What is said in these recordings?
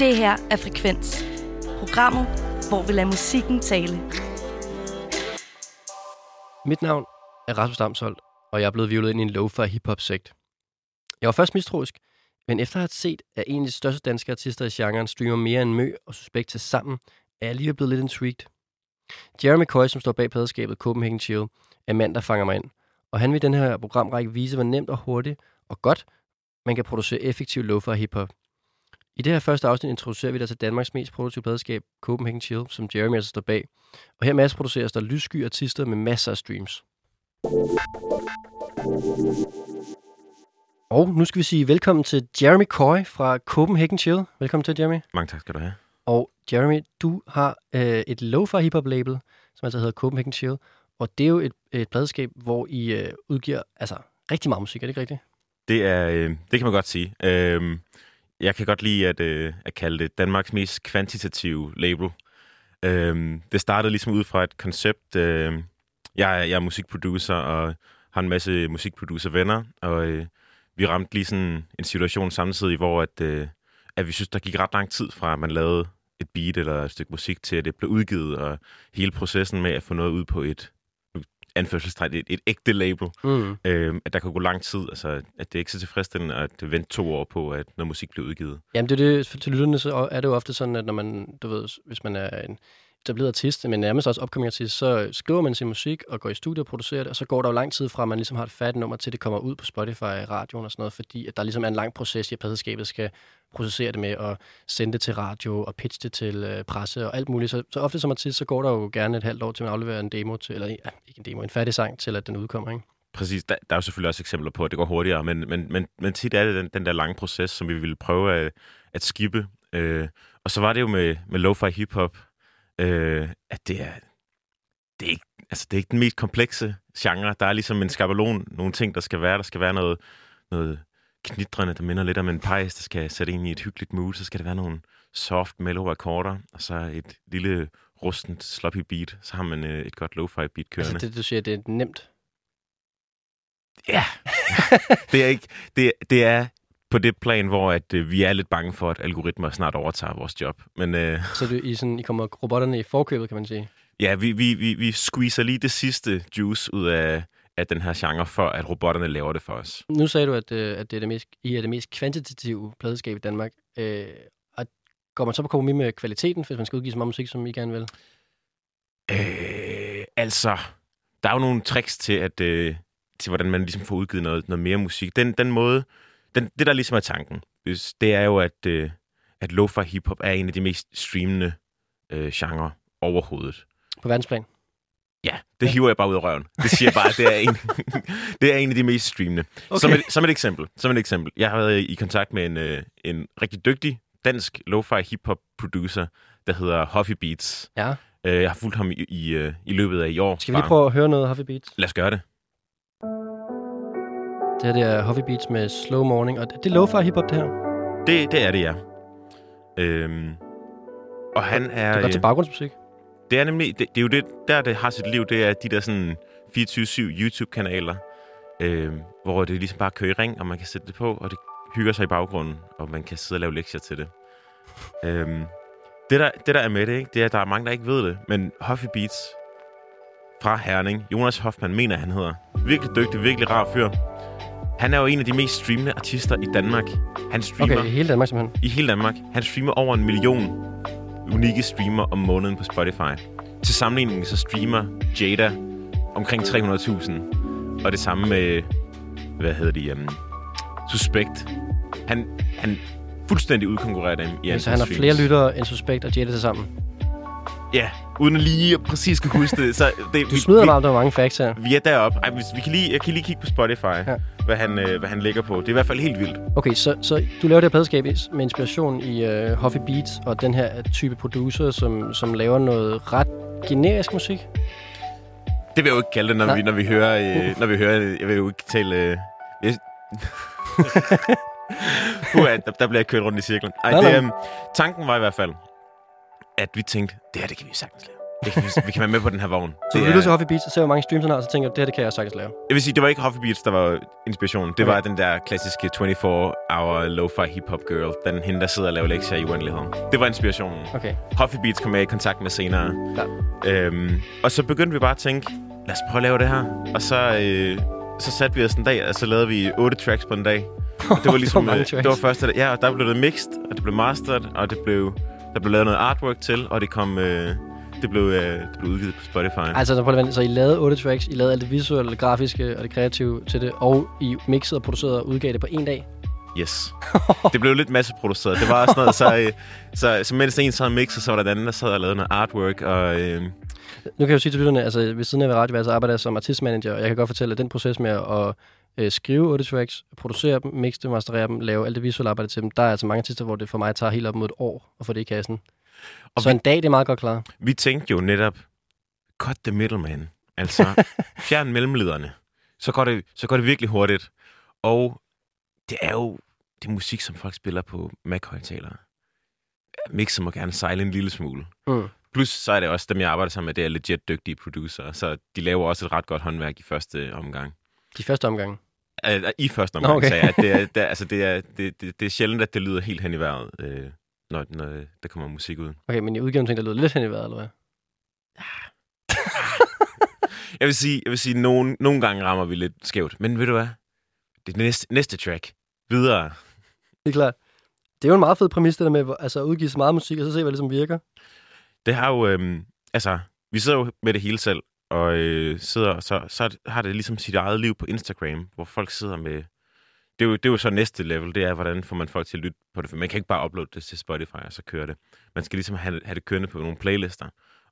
Det her er Frekvens. Programmet, hvor vi lader musikken tale. Mit navn er Rasmus Damsholdt, og jeg er blevet violet ind i en lo-fi hip-hop-sekt. Jeg var først mistroisk, men efter at have set, at en af de største danske artister i genren streamer mere end Mø og Suspekt til sammen, er jeg alligevel blevet lidt intrigued. Jeremy Coy, som står bag pladeskabet Copenhagen Chill, er mand, der fanger mig ind. Og han vil i den her programrække vise, hvor nemt og hurtigt og godt man kan producere effektiv lo-fi hiphop. I det her første afsnit introducerer vi dig til Danmarks mest produktive pladeskab, Copenhagen Chill, som Jeremy altså står bag. Og her masseproduceres der lyssky artister med masser af streams. Og nu skal vi sige velkommen til Jeremy Coy fra Copenhagen Chill. Velkommen til, Jeremy. Mange tak skal du have. Og Jeremy, du har øh, et lo-fi hiphop label, som altså hedder Copenhagen Chill. Og det er jo et, et pladeskab, hvor I øh, udgiver altså, rigtig meget musik, er det ikke rigtigt? Det, er, øh, det kan man godt sige. Øh, jeg kan godt lide at, øh, at kalde det Danmarks mest kvantitative label. Øh, det startede ligesom ud fra et koncept. Øh, jeg, er, jeg er musikproducer og har en masse musikproducer-venner, og øh, vi ramte lige sådan en situation samtidig, hvor at, øh, at vi synes, der gik ret lang tid fra, at man lavede et beat eller et stykke musik, til at det blev udgivet, og hele processen med at få noget ud på et anførselstegn, et, et ægte label, Mm. øh, at der kan gå lang tid, altså at det er ikke så tilfredsstillende at vente to år på, at noget musik bliver udgivet. Jamen det er det, for til lytterne så er det jo ofte sådan, at når man, du ved, hvis man er en etableret artist, men nærmest også upcoming artist, så skriver man sin musik og går i studio og producerer det, og så går der jo lang tid fra, at man ligesom har et færdigt nummer, til det kommer ud på Spotify, radioen og sådan noget, fordi at der ligesom er en lang proces, i at pladselskabet skal processere det med at sende det til radio og pitche det til øh, presse og alt muligt. Så, så ofte som artist, så går der jo gerne et halvt år til, at man afleverer en demo til, eller ja, ikke en demo, en færdig sang til, at den udkommer, ikke? Præcis, der, der er jo selvfølgelig også eksempler på, at det går hurtigere, men, men, men, men tit er det den, den der lange proces, som vi ville prøve at, at skippe. Øh, og så var det jo med, med lo-fi hip-hop, øh, at det er, det, er ikke, altså, det er ikke den mest komplekse genre. Der er ligesom en skabelon, nogle ting, der skal være. Der skal være noget, noget knitrende, der minder lidt om en pejs, der skal sætte ind i et hyggeligt mood. Så skal der være nogle soft, mellow akkorder, og så et lille rustent, sloppy beat. Så har man øh, et godt lo-fi beat kørende. Altså det, du siger, det er nemt. Ja, det er ikke. Det, det er på det plan, hvor at, øh, vi er lidt bange for, at algoritmer snart overtager vores job. Men øh, Så du, I, sådan, I kommer robotterne i forkøbet, kan man sige. ja, vi, vi, vi, vi squeezer lige det sidste juice ud af, af den her genre, for at robotterne laver det for os. Nu sagde du, at, øh, at det er det mest, I er det mest kvantitative pladeskab i Danmark. Øh, og går man så på kompromis med kvaliteten, hvis man skal udgive så meget musik, som I gerne vil? Øh, altså, der er jo nogle tricks til, at, øh, til hvordan man ligesom får udgivet noget, noget mere musik. Den, den måde, den, det der ligesom er tanken, det er jo, at, øh, at lo-fi hip-hop er en af de mest streamende øh, genre overhovedet. På verdensplan? Ja, det hiver jeg bare ud af røven. Det siger jeg bare, det er en, det er en af de mest streamende. Okay. Som, et, som et eksempel. Som et eksempel. Jeg har været i kontakt med en, øh, en rigtig dygtig dansk lo-fi hip-hop producer, der hedder Huffy Beats. Ja. Øh, Jeg har fulgt ham i, i, øh, i løbet af i år. Skal vi lige prøve at høre noget Huffy Beats? Lad os gøre det. Det her det er Huffy Beats med Slow Morning, og det er lo-fi hiphop, det her. Det, det er det, ja. Øhm, og han er... Det er godt til øh, baggrundsmusik. Det er nemlig, det, det er jo det, der det har sit liv, det er de der sådan 24-7 YouTube-kanaler, øh, hvor det ligesom bare kører i ring, og man kan sætte det på, og det hygger sig i baggrunden, og man kan sidde og lave lektier til det. Øhm, det, der, det der er med det, ikke, det er, at der er mange, der ikke ved det, men Huffy Beats fra Herning, Jonas Hoffmann mener, han hedder. Virkelig dygtig, virkelig rar fyr. Han er jo en af de mest streamende artister i Danmark. Han streamer Okay, i hele Danmark simpelthen. i hele Danmark. Han streamer over en million unikke streamer om måneden på Spotify. Til sammenligning så streamer Jada omkring 300.000. Og det samme med, hvad hedder de, um, Suspekt. Han, han fuldstændig udkonkurrerer dem i Så han har flere lyttere end Suspekt og Jette til sammen. Ja, uden at lige præcis kan huske det. Så det Du smider om, der er mange facts her. Vi er deroppe. Ej, vi kan lige, jeg kan lige kigge på Spotify, Ja. hvad, han, øh, hvad han ligger på. Det er i hvert fald helt vildt. Okay, så, så du laver det her pladeskab i- med inspiration i uh, Huffy Beats og den her type producer, som, som laver noget ret generisk musik. Det vil jeg jo ikke kalde det, når, Nej. vi, når vi hører... Øh, når vi hører jeg vil jo ikke tale... Øh, jeg... uh, der, der bliver jeg kørt rundt i cirklen. Ej, det, um, tanken var i hvert fald, at vi tænkte, det her, det kan vi sagtens lave. Det kan, vi, vi kan være med på den her vogn. Så Det du lytter til Huffy Beats og ser, hvor mange streams han har, og så tænker det her det kan jeg sagtens lave. jeg vil sige, det var ikke Huffy Beats, der var inspirationen. Det Okay. var den der klassiske 24-hour lo-fi hip-hop girl. Den hende, der sidder og laver lektier i uendeligheden. Det var inspirationen. Okay. Huffy Beats kom jeg i kontakt med senere. Ja. Øhm, og så begyndte vi bare at tænke, lad os prøve at lave det her. Og så, øh, så satte vi os en dag, og så lavede vi otte tracks på en dag. Det var ligesom, mange øh, tracks. det var første, ja, og der blev det mixed, og det blev mastered, og det blev, der blev lavet noget artwork til, og det kom, øh, det blev, øh, det blev udgivet på Spotify. Altså, at vente. så I lavede otte tracks, I lavede alt det visuelle, det grafiske og det kreative til det, og I mixede og producerede og udgav det på en dag. Yes. det blev lidt masseproduceret. Det var sådan noget, så, øh, så, så mens en sad og mixede, så var der den anden, der sad og lavede noget artwork, og øh, Nu kan jeg jo sige til lytterne, altså ved siden af at være radiovært, så arbejder jeg som artistmanager, og jeg kan godt fortælle, at den proces med at øh, skrive otte tracks, producere dem, mixe dem, masterere dem, lave alt det visuelle arbejde til dem, der er altså mange artister, hvor det for mig tager helt op mod et år at få det i kassen. Og så vi- en dag, det er meget godt klar. vi tænkte jo netop, cut the middleman. Altså, fjern mellemlederne. Så går, det, så går det virkelig hurtigt. Og det er jo det er musik, som folk spiller på Mac-højtalere. Mixer må gerne sejle en lille smule. Mm. Plus så er det også dem, jeg arbejder sammen med, det er legit dygtige producer. Så de laver også et ret godt håndværk i første omgang. De første omgange. I første omgang, okay. sagde jeg. at Det er, det, altså, det, er, det, det, det er sjældent, at det lyder helt hen i vejret, øh, når, når der kommer musik ud. Okay, men i jeg, det lød lidt hen i vejret, eller hvad? Jeg vil sige, jeg vil sige nogle, nogle gange rammer vi lidt skævt. Men ved du hvad? Det er næste, næste track. Videre. Det er klart. Det er jo en meget fed præmis, det der med altså, at udgive så meget musik, og så se, hvad det som virker. Det har jo... Øhm, altså, vi sidder jo med det hele selv, og øh, sidder, så, så har det ligesom sit eget liv på Instagram, hvor folk sidder med... Det er, jo, det er jo så næste level, det er, hvordan får man folk til at lytte på det. For man kan ikke bare uploade det til Spotify, og så køre det. Man skal ligesom have, have det kørende på nogle playlister.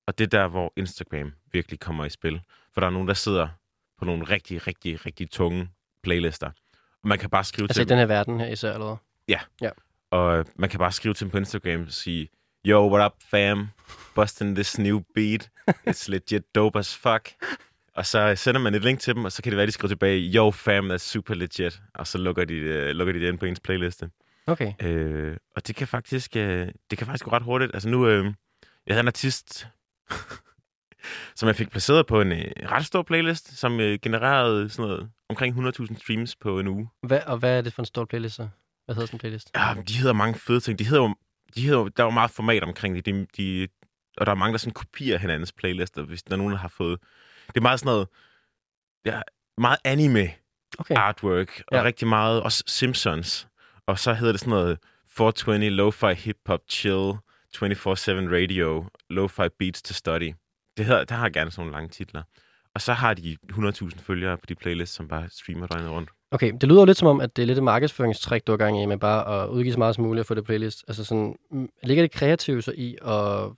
Og det er der, hvor Instagram virkelig kommer i spil. For der er nogen, der sidder på nogle rigtig, rigtig, rigtig tunge playlister. Og man kan bare skrive Altså til den her verden her især, eller hvad? Og man kan bare skrive til dem på Instagram og sige, Yo, what up, fam? Busting this new beat. It's legit dope as fuck. Og så sender man et link til dem, og så kan det være, de skriver tilbage, Yo, fam, that's super legit. Og så lukker de, uh, lukker de det ind på ens playliste. Okay. Øh, og det kan faktisk øh, det kan faktisk gå ret hurtigt. Altså nu, øh, jeg havde en artist, som jeg fik placeret på en øh, ret stor playlist, som øh, genererede sådan noget omkring 100.000 streams på en uge. Hvad, og hvad er det for en stor playlist så? Hvad hedder sådan en playlist? Ja, men de hedder mange fede ting. De hedder jo, de hedder, der er jo meget format omkring det. De, de, og der er mange, der sådan kopierer hinandens playlister, hvis der er nogen, der har fået... Det er meget sådan noget... Ja, meget anime Okay. artwork, og Ja. rigtig meget også Simpsons. Og så hedder det sådan noget 420 Lo-Fi Hip Hop Chill, 24-7 Radio, Lo-Fi Beats to Study. Det hedder, der har gerne sådan nogle lange titler. Og så har de 100.000 følgere på de playlists, som bare streamer døgnet rundt. Okay, det lyder jo lidt som om, at det er lidt et markedsføringstrik, du er gang i, med bare at udgive så meget som muligt og få det playlist. Altså sådan, ligger det kreative så i at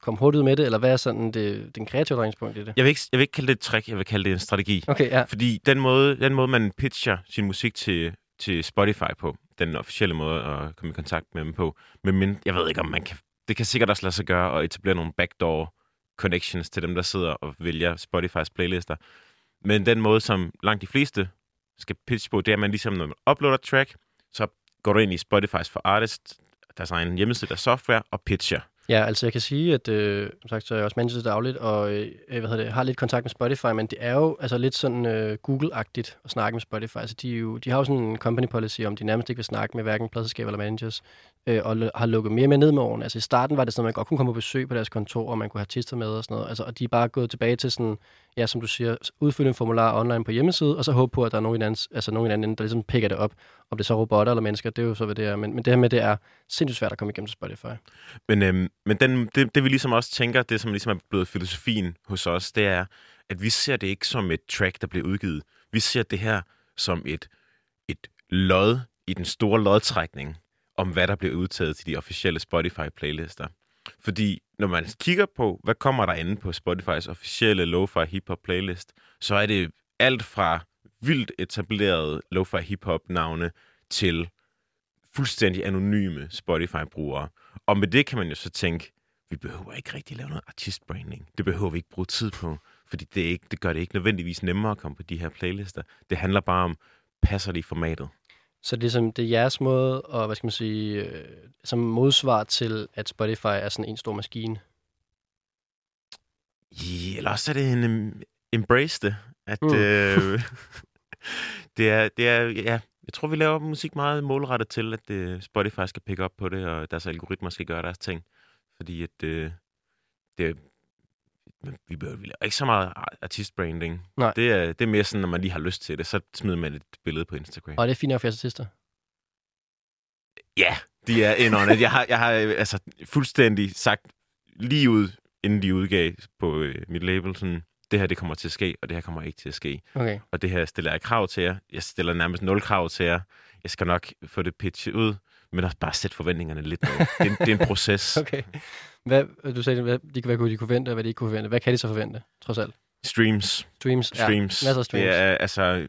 komme hurtigt ud med det, eller hvad er sådan det, den kreative drejningspunkt i det? Jeg vil, ikke, jeg vil ikke kalde det et trick, jeg vil kalde det en strategi. Okay, ja. Fordi den måde, den måde man pitcher sin musik til, til Spotify på, den officielle måde at komme i kontakt med dem på, med min, jeg ved ikke, om man kan... Det kan sikkert også lade sig gøre at etablere nogle backdoor connections til dem, der sidder og vælger Spotifys playlister. Men den måde, som langt de fleste skal pitche på, det er, at man ligesom, når man uploader track, så går du ind i Spotify's for Artist, deres egen hjemmeside, der software, og pitcher. Ja, altså jeg kan sige, at øh, som sagt, så er jeg også manager dagligt, og øh, øh, hvad hedder det, har lidt kontakt med Spotify, men det er jo altså lidt sådan øh, Google-agtigt at snakke med Spotify. Altså de, er jo, de har jo sådan en company policy, om de nærmest ikke vil snakke med hverken pladselskaber eller managers, øh, og l- har lukket mere og mere ned med årene. Altså i starten var det sådan, at man godt kunne komme på besøg på deres kontor, og man kunne have artister med og sådan noget. Altså, og de er bare gået tilbage til sådan, ja, som du siger, udfylde en formular online på hjemmeside, og så håbe på, at der er nogen anden, altså nogen anden, der ligesom picker det op. Om det er så robotter eller mennesker, det er jo så, hvad det er. Men, men det her med, det er sindssygt svært at komme igennem til Spotify. Men, øhm, men den, det, det, vi ligesom også tænker, det som ligesom er blevet filosofien hos os, det er, at vi ser det ikke som et track, der bliver udgivet. Vi ser det her som et, et lod i den store lodtrækning om, hvad der bliver udtaget til de officielle Spotify-playlister. Fordi når man kigger på, hvad kommer der inde på Spotifys officielle lo-fi hip-hop playlist, så er det alt fra vildt etablerede lo-fi hip-hop navne til fuldstændig anonyme Spotify-brugere. Og med det kan man jo så tænke, vi behøver ikke rigtig lave noget artistbranding. Det behøver vi ikke bruge tid på, fordi det, er ikke, det gør det ikke nødvendigvis nemmere at komme på de her playlister. Det handler bare om, passer det i formatet? Så det er, ligesom, det er jeres måde, og hvad skal man sige, øh, som modsvar til, at Spotify er sådan en stor maskine. Ja, eller også er det en em- embrace det. At, mm. øh, det, er, det er, ja, jeg tror, vi laver musik meget målrettet til, at øh, Spotify skal pick op på det, og deres algoritmer skal gøre deres ting. Fordi at øh, det, vi, behøver, vi laver ikke så meget artistbranding. Nej. Det er, det er mere sådan, når man lige har lyst til det, så smider man et billede på Instagram. Og det er fint nok for artister. Ja, de er indåndet. Jeg har, jeg har altså fuldstændig sagt lige ud, inden de udgav på øh, mit label, sådan, det her det kommer til at ske, og det her kommer ikke til at ske. Okay. Og det her stiller jeg krav til jer. Jeg stiller nærmest nul krav til jer. Jeg skal nok få det pitchet ud, men også bare sætte forventningerne lidt ned. Det er, det er en proces. Okay. Hvad, du sagde, hvad, de, hvad de kunne forvente, og hvad de ikke kunne forvente. Hvad kan de så forvente, trods alt? Streams. Streams? Streams. Ja, masser af streams. Det er, altså,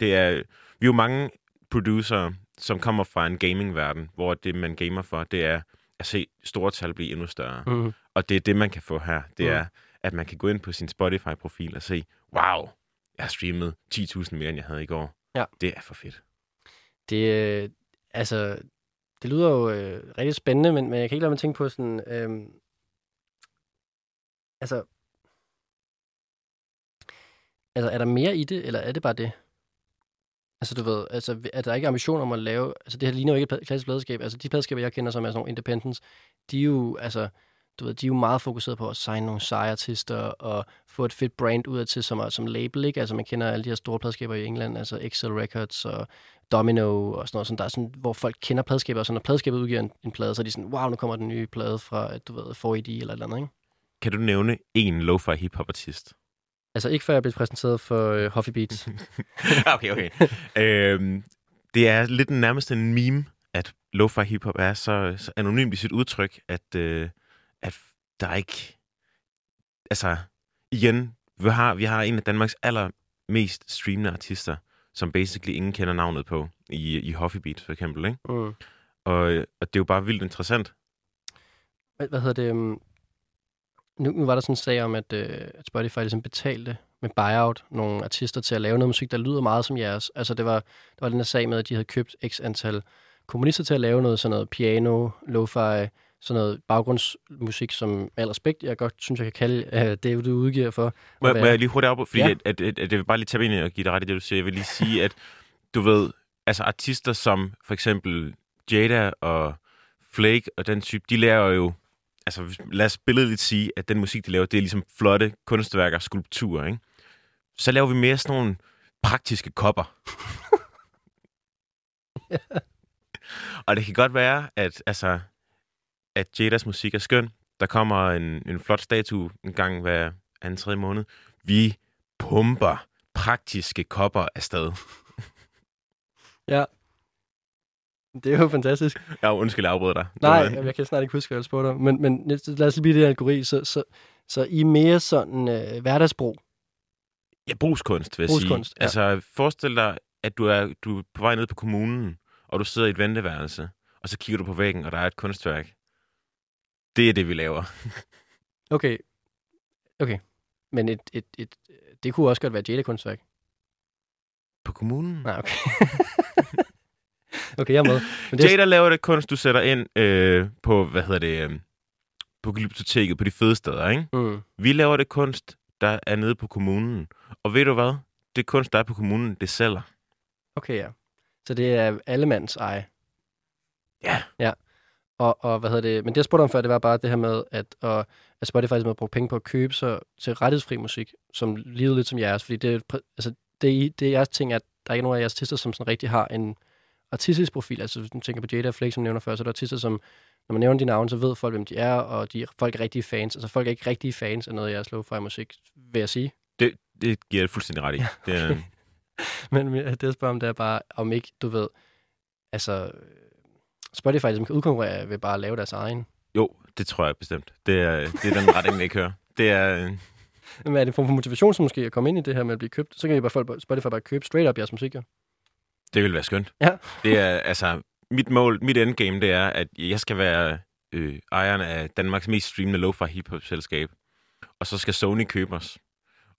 det er, vi er jo mange producer, som kommer fra en gaming-verden, hvor det, man gamer for, det er at se store tal blive endnu større. Mm. Og det er det, man kan få her. Det Mm. er, at man kan gå ind på sin Spotify-profil og se, wow, jeg har streamet 10.000 mere, end jeg havde i går. Ja. Det er for fedt. Det, øh, altså, det lyder jo øh, rigtig spændende, men, men jeg kan ikke lade mig tænke på sådan, øh, altså, altså, er der mere i det, eller er det bare det? Altså, du ved, altså, er der ikke ambition om at lave, altså, det her ligner jo ikke et klassisk pladeskab, altså, de pladeskaber, jeg kender, som er sådan nogle independence, de er jo, altså, du ved, de er jo meget fokuseret på at signe nogle seje artister og få et fedt brand ud af til som, som label, ikke? Altså, man kender alle de her store pladskaber i England, altså Excel Records og Domino og sådan noget, sådan, der er sådan, hvor folk kender pladskaber, og så når pladskabet udgiver en, en plade, så er de sådan, wow, nu kommer den nye plade fra, du ved, 4AD eller et eller andet, ikke? Kan du nævne en lo-fi hip-hop artist? Altså ikke før jeg blev præsenteret for uh, Huffy Beats. okay, okay. øhm, det er lidt nærmest en meme, at lo-fi hiphop er så, så anonymt i sit udtryk, at, øh, at der er ikke... Altså, igen, vi har, vi har en af Danmarks allermest streamende artister, som basically ingen kender navnet på, i, i Huffy Beats for eksempel, ikke? mm. Og, og det er jo bare vildt interessant. hvad, hvad hedder det? um, Nu, nu var der sådan en sag om, at, øh, at Spotify ligesom betalte med buyout nogle artister til at lave noget musik, der lyder meget som jeres. Altså det var, der var den her sag med, at de havde købt x antal kommunister til at lave noget sådan noget piano, lo-fi, sådan noget baggrundsmusik, som al respekt, jeg godt synes, jeg kan kalde øh, det, du udgiver for. Må, at må være- jeg lige hurtigt op, fordi Ja. ja. at, at, at, jeg vil bare lige tage ind og give dig ret i det, du siger. Jeg vil lige sige, at du ved, altså artister som for eksempel Jada og Flake og den type, de laver jo, altså lad os billedligt sige, at den musik, de laver, det er ligesom flotte kunstværker, skulpturer, ikke? Så laver vi mere sådan nogle praktiske kopper. og det kan godt være, at, altså, at Jadas musik er skøn. Der kommer en, en flot statue en gang hver anden tredje måned. Vi pumper praktiske kopper afsted. Det er jo fantastisk. Jeg undskyld, jeg afbryder dig. Nej, jamen, jeg kan snart ikke huske, hvad jeg spurgte om. Men, men lad os lige blive det algori. Så, så, så I er mere sådan øh, hverdagsbrug. Ja, brugskunst, vil jeg Brugskunst, sige. ja. Altså, forestil dig, at du er, du er på vej ned på kommunen, og du sidder i et venteværelse, og så kigger du på væggen, og der er et kunstværk. Det er det, vi laver. Okay. Okay. Men et, et, et, det kunne også godt være et Jada-kunstværk. På kommunen? Nej, okay. okay, jeg er med. Men det er, Jada laver det kunst, du sætter ind øh, på, hvad hedder det, øh, på biblioteket, på de fede steder, ikke? mm, Vi laver det kunst, der er nede på kommunen. Og ved du hvad? Det kunst, der er på kommunen, det sælger. okay, ja. Så det er allemands eje. Ja. Ja. Og, og hvad hedder det? Men det, jeg spurgte om før, det var bare det her med, at, og, at Spotify ligesom har brugt penge på at købe sig til rettighedsfri musik, som lyder lidt som jeres. Fordi det, altså, det, det er jeres ting, at der er ikke nogen af jeres artister, som sådan rigtig har en artistisk profil. Altså, hvis du tænker på Jada Flake, som nævner før, så er der artister, som, når man nævner de navne, så ved folk, hvem de er, og de, folk er rigtige fans. Altså, folk er ikke rigtige fans af noget af jeres lo-fi musik, vil jeg sige. Det, det giver jeg fuldstændig ret i. Det er, Men men det, jeg spørger om, det er bare, om ikke, du ved, altså, Spotify ligesom kan udkonkurrere ved bare at lave deres egen. jo, det tror jeg bestemt. Det er, det er den retning, vi ikke hører. Det er, Men er det en form for motivation, som måske at komme ind i det her med at blive købt? Så kan I bare folk, Spotify bare købe straight up jeres musik, jo. det vil være skønt. Ja. Det er, altså, mit mål, mit endgame, det er, at jeg skal være øh, ejeren af Danmarks mest streamende lo-fi hip-hop-selskab. Og så skal Sony købe os.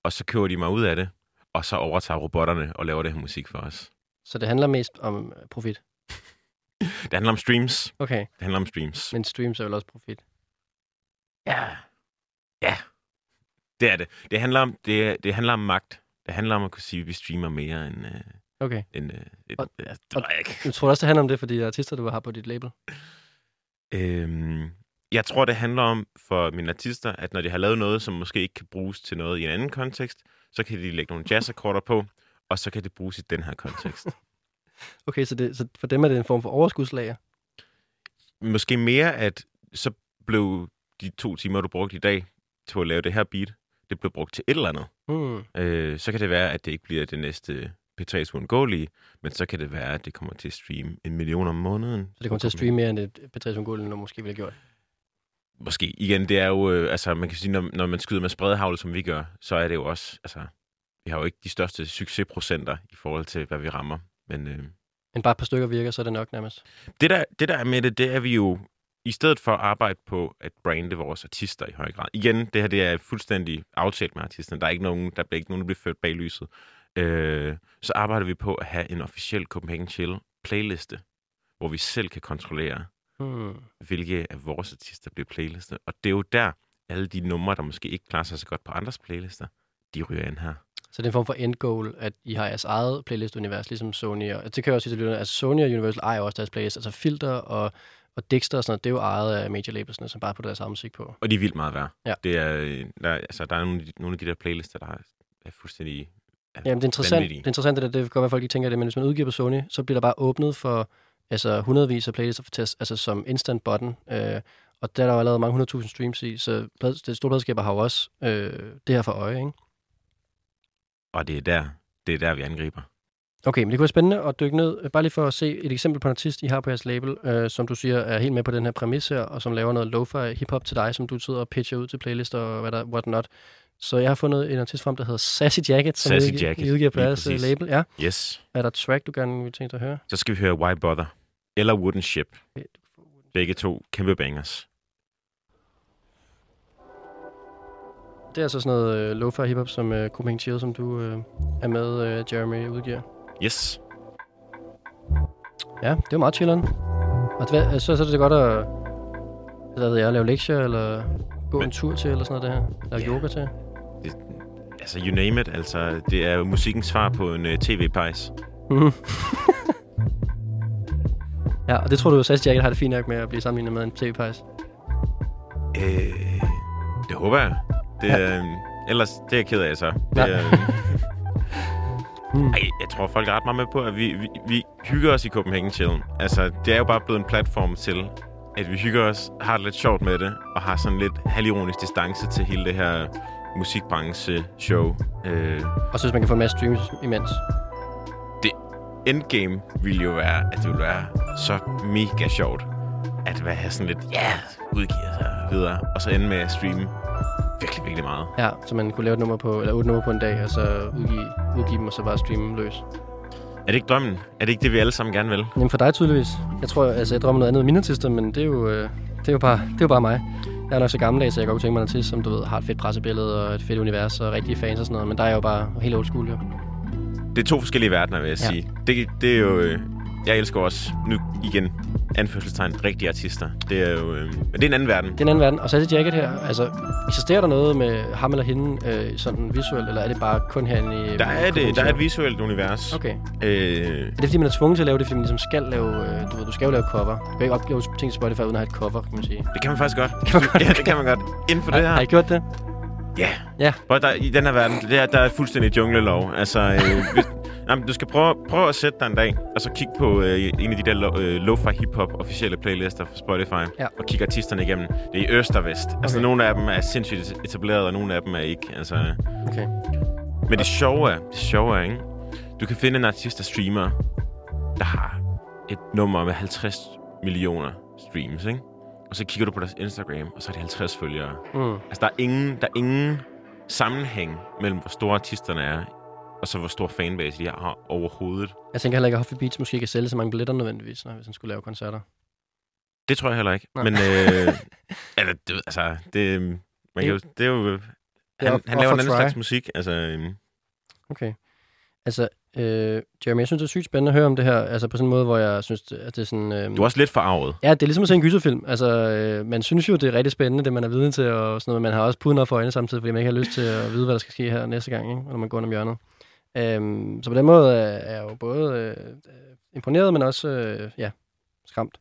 Og så køber de mig ud af det. Og så overtager robotterne og laver det her musik for os. Så det handler mest om øh, profit. Det handler om streams. Okay, Det handler om streams. men streams er vel også profit. Ja. Ja. Det er det. Det handler om, det, det handler om magt. Det handler om at kunne sige, at vi streamer mere end... Øh, Okay. end øh, et, Og- ja, det ved jeg ikke. Jeg tror også, det handler om det for de artister, du har på dit label. Øhm, jeg tror, det handler om for mine artister, at når de har lavet noget, som måske ikke kan bruges til noget i en anden kontekst, så kan de lægge nogle jazzakkorder på, og så kan det bruges i den her kontekst. Okay, så, det, så for dem er det en form for overskudslager. måske mere, at så blev de to timer, du brugte i dag til at lave det her beat, det blev brugt til et eller andet. Hmm. Øh, så kan det være, at det ikke bliver det næste P3's uundgåelige, men så kan det være, at det kommer til at streame en million om måneden. Så det kommer til at streame mere, end det Patrice Ungulden nu måske ville have gjort. Måske. Igen, det er jo, øh, altså man kan sige, når, når man skyder med spredhavl, som vi gør, så er det jo også, altså, vi har jo ikke de største succesprocenter i forhold til, hvad vi rammer. Men øh, Men bare et par stykker virker, så er det nok nærmest. det, der, det der er med det, det er vi jo, i stedet for at arbejde på at brande vores artister i høj grad. Igen, det her det er fuldstændig aftalt med artisterne. Der er ikke nogen, der bliver ikke nogen, der bliver ført bag lyset. Øh, så arbejder vi på at have en officiel Copenhagen Chill playliste, hvor vi selv kan kontrollere, Hmm. hvilke af vores artister bliver playlistet. Og det er jo der, alle de numre, der måske ikke klarer sig så godt på andres playlister, de ryger ind her. Så det er en form for end goal, at I har jeres eget playlist-univers, ligesom Sony. Og det kan jeg også sige til lytterne, altså Sony og Universal ejer også deres playlist. Altså Filter og, og Dexter og sådan noget, det er jo ejet af major labelsene, som bare putter deres egen musik på. Og de er vildt meget værd. Ja. Det er, der, altså, der er nogle, af de- nogle af de der playlister, der er, fuldstændig er Jamen, det er interessant, vanvittige. det er interessant det, der, det kan godt være, at folk ikke tænker det, men hvis man udgiver på Sony, så bliver der bare åbnet for altså, hundredvis af playlister for test, altså som instant button. Øh, og der er der jo allerede mange hundredtusind streams i, så det store pladskaber har jo også øh, det her for øje, ikke? Og det er der, det er der, vi angriber. Okay, men det kunne være spændende at dykke ned, bare lige for at se et eksempel på en artist, I har på jeres label, øh, som du siger er helt med på den her præmis her, og som laver noget lo-fi hip-hop til dig, som du sidder og pitcher ud til playlister og hvad der, what not. Så jeg har fundet en artist frem, der hedder Sassy Jacket, som Sassy Jacket, I udgiver på jeres øh, label. Ja. Yes. Er der et track, du gerne vil tænke dig at høre? Så skal vi høre Why Bother. Eller Wooden Ship. Begge to kæmpe bangers. Det er altså sådan noget øh, lo-fi hip-hop, som øh, Copenhagen Chill, som du øh, er med, øh, Jeremy, udgiver. Yes. Ja, det er meget chilleren. Og det, så, så er det godt at hvad ved jeg, lave lektier, eller gå Men- en tur til, eller sådan noget der. Lave Ja. yoga til. Altså, you name it. Altså, det er jo musikkens svar på en uh, tv-pejs. Mhm. ja, og det tror du, at Sassy Jacket har det fint nok med at blive sammenlignet med en tv-pejs. Øh, det håber jeg. Det, Ja. øh, ellers, det er jeg ked af, så. Det, Ja. er, Hmm. Ej, jeg tror, folk er ret meget med på, at vi, vi, vi hygger os i Copenhagen Chill. Altså, det er jo bare blevet en platform til, at vi hygger os, har det lidt sjovt med det, og har sådan lidt halvironisk distance til hele det her musikbranche-show. Øh, Og så hvis man kan få en masse streams imens. endgame ville jo være, at det ville være så mega sjovt, at være sådan lidt, ja, yeah, udgiver sig videre, og så ende med at streame virkelig, virkelig meget. Ja, så man kunne lave et nummer på, eller otte nummer på en dag, og så udgive, udgive dem, og så bare streame løs. Er det ikke drømmen? Er det ikke det, vi alle sammen gerne vil? Jamen for dig tydeligvis. Jeg tror, altså jeg drømmer noget andet med mine artister, men det er jo, øh, det er jo, bare, det er jo bare mig. Jeg er nok så gammeldags, så jeg godt kunne tænke mig en artist, som du ved, har et fedt pressebillede og et fedt univers og rigtige fans og sådan noget. Men der er jo bare helt old school, jo. Det er to forskellige verdener, vil jeg ja. sige. Det, det er jo... øh, Jeg elsker også, nu igen, anførselstegn, rigtige artister. Det er jo... Øh, men det er en anden verden. Det er en anden verden. Og Sassy Jacket her, altså, eksisterer der noget med ham eller hende øh, sådan visuelt, eller er det bare kun herinde i... Der er, det, der er et visuelt univers. Okay. Øh, Er det fordi, man er tvunget til at lave det, fordi man ligesom skal lave, øh, du ved, du skal jo lave cover. Du kan ikke opgive ting til Spotify uden at have et cover, kan man sige. det kan man faktisk godt. Kan man godt. ja, det kan man godt. Inden for det Har, har her. I gjort det? Ja. Ja. Prøv, der, I den her verden, der, der er fuldstændig junglelov. Altså, øh, hvis, jamen, du skal prøve, prøve at sætte dig en dag, og så kigge på øh, en af de der lo, øh, lo-fi hip-hop officielle playlister fra Spotify, Ja. og kigge artisterne igennem. Det er i øst og vest. Okay. Altså, Okay. nogle af dem er sindssygt etableret, og nogle af dem er ikke. Altså, Okay. men det sjove er, det sjove er, ikke? Du kan finde en artist, der streamer, der har et nummer med 50 millioner streams, ikke? Og så kigger du på deres Instagram, og så er det 50 følgere. Mm. Altså, der er ingen, der er ingen sammenhæng mellem, hvor store artisterne er, og så hvor stor fanbase de har overhovedet. Jeg tænker heller ikke, at Huffy Beats måske kan sælge så mange billetter nødvendigvis, når, hvis han skulle lave koncerter. Det tror jeg heller ikke. Nej. Men, øh, eller, det, altså, det, man kan jo, det er jo... Han, han laver en anden try. slags musik. Altså, øhm, Okay. Altså, Øh, Jeremy, jeg synes, det er sygt spændende at høre om det her. Altså på sådan en måde, hvor jeg synes, at det er sådan... Øh, Du er også lidt forarvet. Ja, det er ligesom at se en gyserfilm. Altså, øh, man synes jo, det er rigtig spændende, det man er vidne til, og sådan noget. Man har også puden op for øjnene samtidig, fordi man ikke har lyst til at vide, hvad der skal ske her næste gang, ikke? når man går under hjørnet. Øhm, så på den måde er er jeg jo både øh, imponeret, men også øh, ja, skræmt.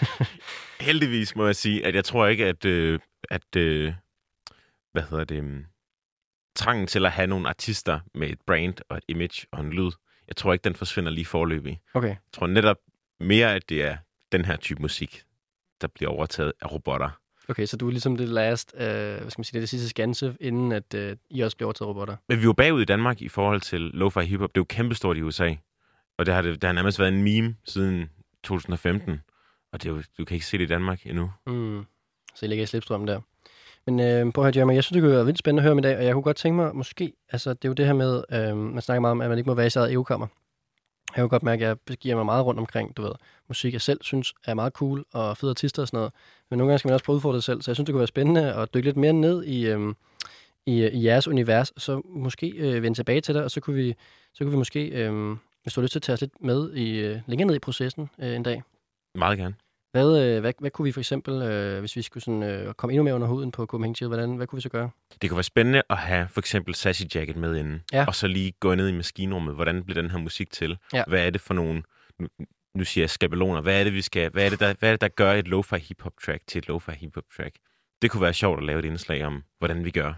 Heldigvis må jeg sige, at jeg tror ikke, at, øh, at øh, hvad hedder det, um, trangen til at have nogle artister med et brand og et image og en lyd, jeg tror ikke, den forsvinder lige forløbig. Okay. Jeg tror netop mere, at det er den her type musik, der bliver overtaget af robotter. Okay, så du er ligesom det last, øh, hvad skal man sige, det, det sidste skanse, inden at øh, I også bliver overtaget af robotter. Men vi jo bagud i Danmark i forhold til lo-fi hiphop. Det er jo kæmpestort i USA. Og det har, det, det har nærmest været en meme siden 2015. Og det er jo, du kan ikke se det i Danmark endnu. Mm. Så I ligger i slipstrømmen der. Men øh, prøv at høre, Jeremy, jeg synes, det kunne være vildt spændende at høre om i dag, og jeg kunne godt tænke mig, måske, altså det er jo det her med, øh, man snakker meget om, at man ikke må være i sit eget. Jeg kan godt mærke, at jeg giver mig meget rundt omkring, du ved, musik, jeg selv synes er meget cool, og fede artister og sådan noget. Men nogle gange skal man også prøve at udfordre sig selv, så jeg synes, det kunne være spændende at dykke lidt mere ned i, øh, i, i jeres univers, og så måske øh, vende tilbage til det, og så kunne vi, så kunne vi måske, øh, hvis du har lyst til at tage os lidt med i, øh, længere ned i processen øh, en dag. Meget gerne. Hvad, øh, hvad, hvad kunne vi for eksempel, øh, hvis vi skulle sådan, øh, komme endnu mere under huden på Copenhagen Chill, hvordan, hvad kunne vi så gøre? Det kunne være spændende at have for eksempel Sassy Jacket med inden. Ja. Og så lige gå ned i maskinrummet. Hvordan bliver den her musik til? Ja. Hvad er det for nogle... Nu, nu siger jeg skabeloner. Hvad er det, vi skal... Hvad er det, der, hvad er det, der gør et lo-fi hip-hop track til et lo-fi hip-hop track? Det kunne være sjovt at lave et indslag om, hvordan vi gør.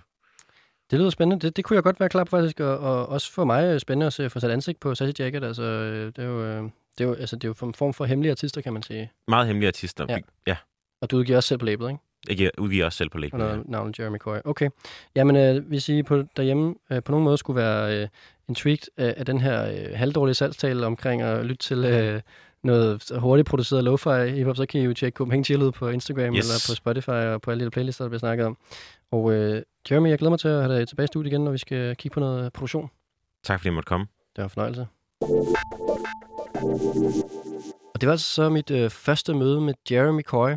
Det lyder spændende. Det, det kunne jeg godt være klar på faktisk, og, og også for mig spændende at se, få sat ansigt på Sassy Jacket. Altså, øh, det er jo, øh, det er jo, altså, det er jo en form for hemmelige artister, kan man sige. Meget hemmelige artister. Ja. Ja. Og du udgiver også selv på labelet, ikke? Jeg giver- udgiver også selv på label. Under Ja. navnet Jeremy Coy. Okay. Jamen, øh, hvis I på, derhjemme øh, på nogen måde skulle være øh, intrigued af, af den her øh, halvdårlige salgstale omkring at lytte til øh, noget hurtigt produceret lo-fi hiphop, så kan I jo tjekke Copenhagen Chill ud på Instagram Yes. eller på Spotify og på alle de playlister, der bliver snakket om. Og øh, Jeremy, jeg glæder mig til at have dig tilbage i studiet igen, når vi skal kigge på noget produktion. Tak fordi jeg måtte komme. Det var en fornøjelse. Og det var altså så mit øh, første møde med Jeremy Coy.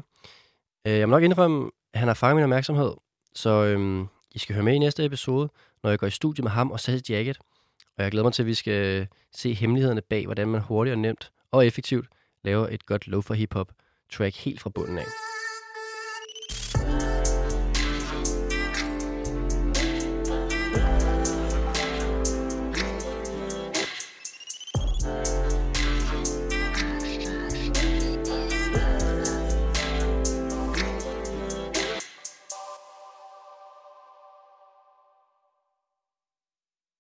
Øh, jeg må nok indrømme, at han har fanget min opmærksomhed. Så øh, I skal høre med i næste episode, når jeg går i studie med ham og Sassy Jacket. Og jeg glæder mig til, at vi skal øh, se hemmelighederne bag, hvordan man hurtigt og nemt og effektivt laver et godt lo for hip-hop track helt fra bunden af.